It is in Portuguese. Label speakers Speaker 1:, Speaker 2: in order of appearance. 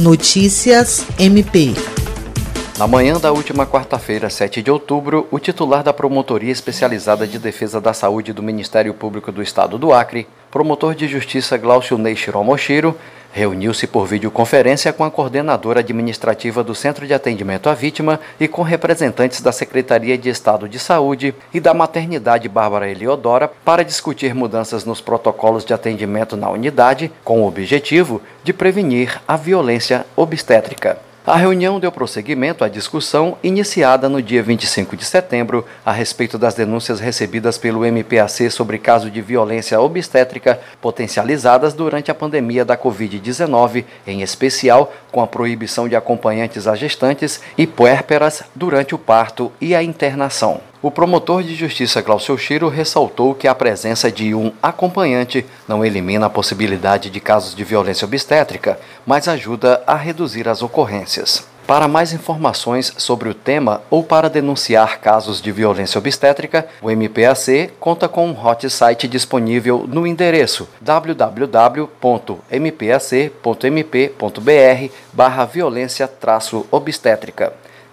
Speaker 1: Notícias MP.
Speaker 2: Na manhã da última quarta-feira, 7 de outubro, o titular da Promotoria Especializada de Defesa da Saúde do Ministério Público do Estado do Acre, promotor de justiça Glaucio Neichiro Moshiro, reuniu-se por videoconferência com a coordenadora administrativa do Centro de Atendimento à Vítima e com representantes da Secretaria de Estado de Saúde e da Maternidade Bárbara Eliodora para discutir mudanças nos protocolos de atendimento na unidade, com o objetivo de prevenir a violência obstétrica. A reunião deu prosseguimento à discussão iniciada no dia 25 de setembro a respeito das denúncias recebidas pelo MPAC sobre caso de violência obstétrica potencializadas durante a pandemia da Covid-19, em especial com a proibição de acompanhantes a gestantes e puérperas durante o parto e a internação. O promotor de justiça Glaucio Chiro ressaltou que a presença de um acompanhante não elimina a possibilidade de casos de violência obstétrica, mas ajuda a reduzir as ocorrências. Para mais informações sobre o tema ou para denunciar casos de violência obstétrica, o MPAC conta com um hot site disponível no endereço www.mpac.mp.br barra violência-obstétrica.